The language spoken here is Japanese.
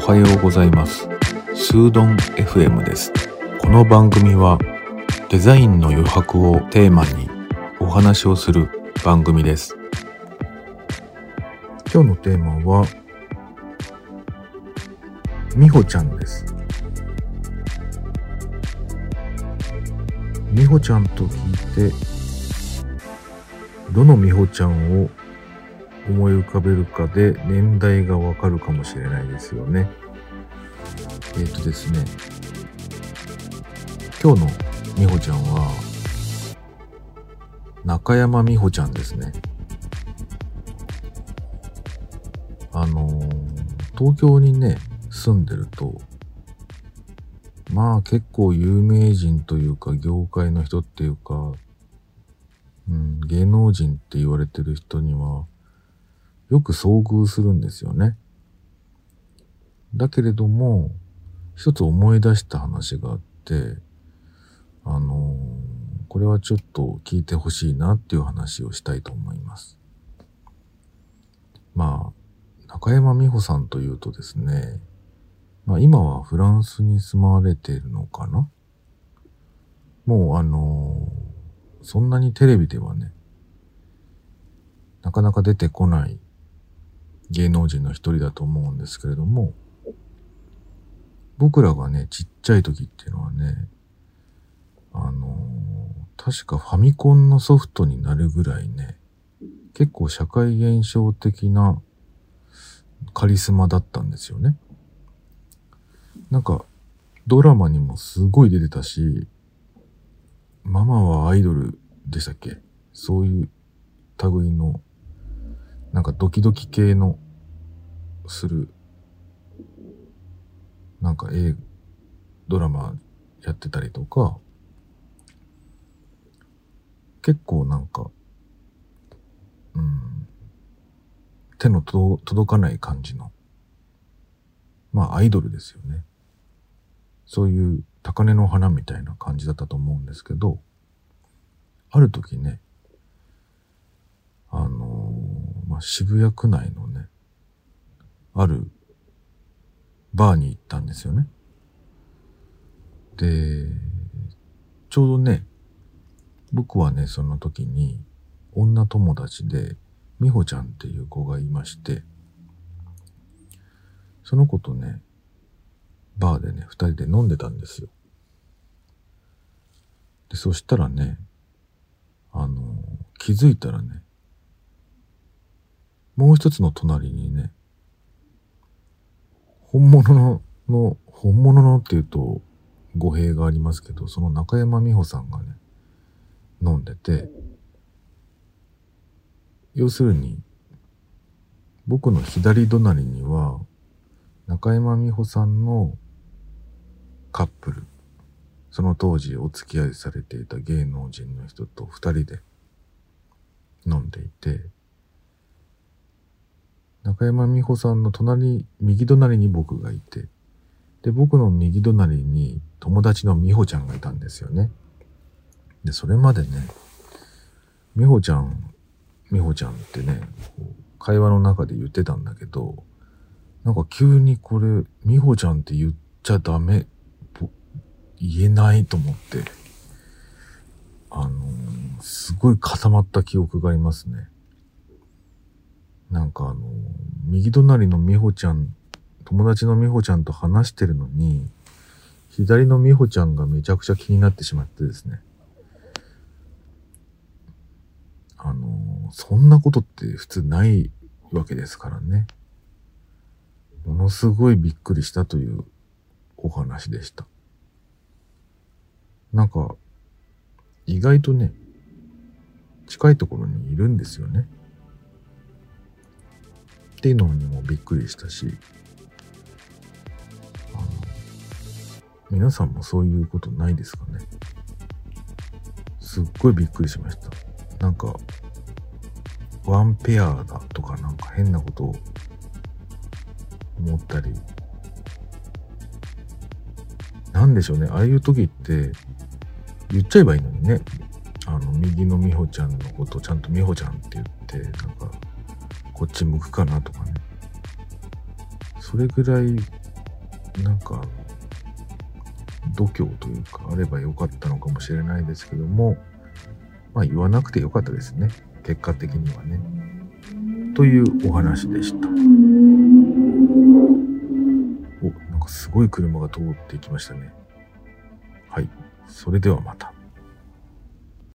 おはようございます。スードン FM です。この番組はデザインの余白をテーマにお話をする番組です。今日のテーマはみほちゃんです。みほちゃんと聞いてどのみほちゃんを思い浮かべるかで年代がわかるかもしれないですよね。えっ、ー、とですね、今日のみほちゃんは、中山美穂ちゃんですね。あのー、東京にね、住んでると、まあ結構有名人というか、業界の人っていうか、うん、芸能人って言われてる人には、よく遭遇するんですよね。だけれども、一つ思い出した話があって、あのー、これはちょっと聞いてほしいなっていう話をしたいと思います。まあ、中山美穂さんというとですね、まあ今はフランスに住まわれているのかなもうあのー、そんなにテレビではね、なかなか出てこない芸能人の一人だと思うんですけれども、僕らがね、ちっちゃい時っていうのはね、あのー、確かファミコンのソフトになるぐらいね、結構社会現象的なカリスマだったんですよね。なんか、ドラマにもすごい出てたし、ママはアイドルでしたっけ？そういう類の、なんかドキドキ系のする、なんか映ドラマやってたりとか、結構なんか、うん、手の届かない感じの、まあアイドルですよね。そういう高嶺の花みたいな感じだったと思うんですけど、ある時ね、あのー、まあ、渋谷区内のね、あるバーに行ったんですよね。で、ちょうどね、僕はね、その時に女友達で美穂ちゃんっていう子がいまして、その子とね、バーでね、二人で飲んでたんですよ。で、そしたらね、あの、気づいたらね、もう一つの隣にね、本物の、の、本物のっていうと語弊がありますけど、その中山美穂さんがね、飲んでて、要するに、僕の左隣には、中山美穂さんのカップル、その当時お付き合いされていた芸能人の人と二人で飲んでいて、中山美穂さんの隣、右隣に僕がいて、で、僕の右隣に友達の美穂ちゃんがいたんですよね。で、それまでね、美穂ちゃん、美穂ちゃんってね、会話の中で言ってたんだけど、なんか急にこれ、美穂ちゃんって言っちゃダメ、言えないと思って、あのー、すごい固まった記憶がありますね。なんかあの、右隣の美穂ちゃん、友達の美穂ちゃんと話してるのに、左の美穂ちゃんがめちゃくちゃ気になってしまってですね。あの、そんなことって普通ないわけですからね。ものすごいびっくりしたというお話でした。なんか、意外とね、近いところにいるんですよね。っていうのにもびっくりしたし、あの、皆さんもそういうことないですかね。すっごいびっくりしました。なんか、ワンペアだとかなんか変なことを思ったり、なんでしょうね。ああいう時って言っちゃえばいいのにね。あの、右の美穂ちゃんのことちゃんと美穂ちゃんって言って、なんか、こっち向くかなとかね。それぐらい、なんか、度胸というか、あればよかったのかもしれないですけども、まあ言わなくてよかったですね。結果的にはね。というお話でした。お、なんかすごい車が通っていきましたね。はい。それではまた。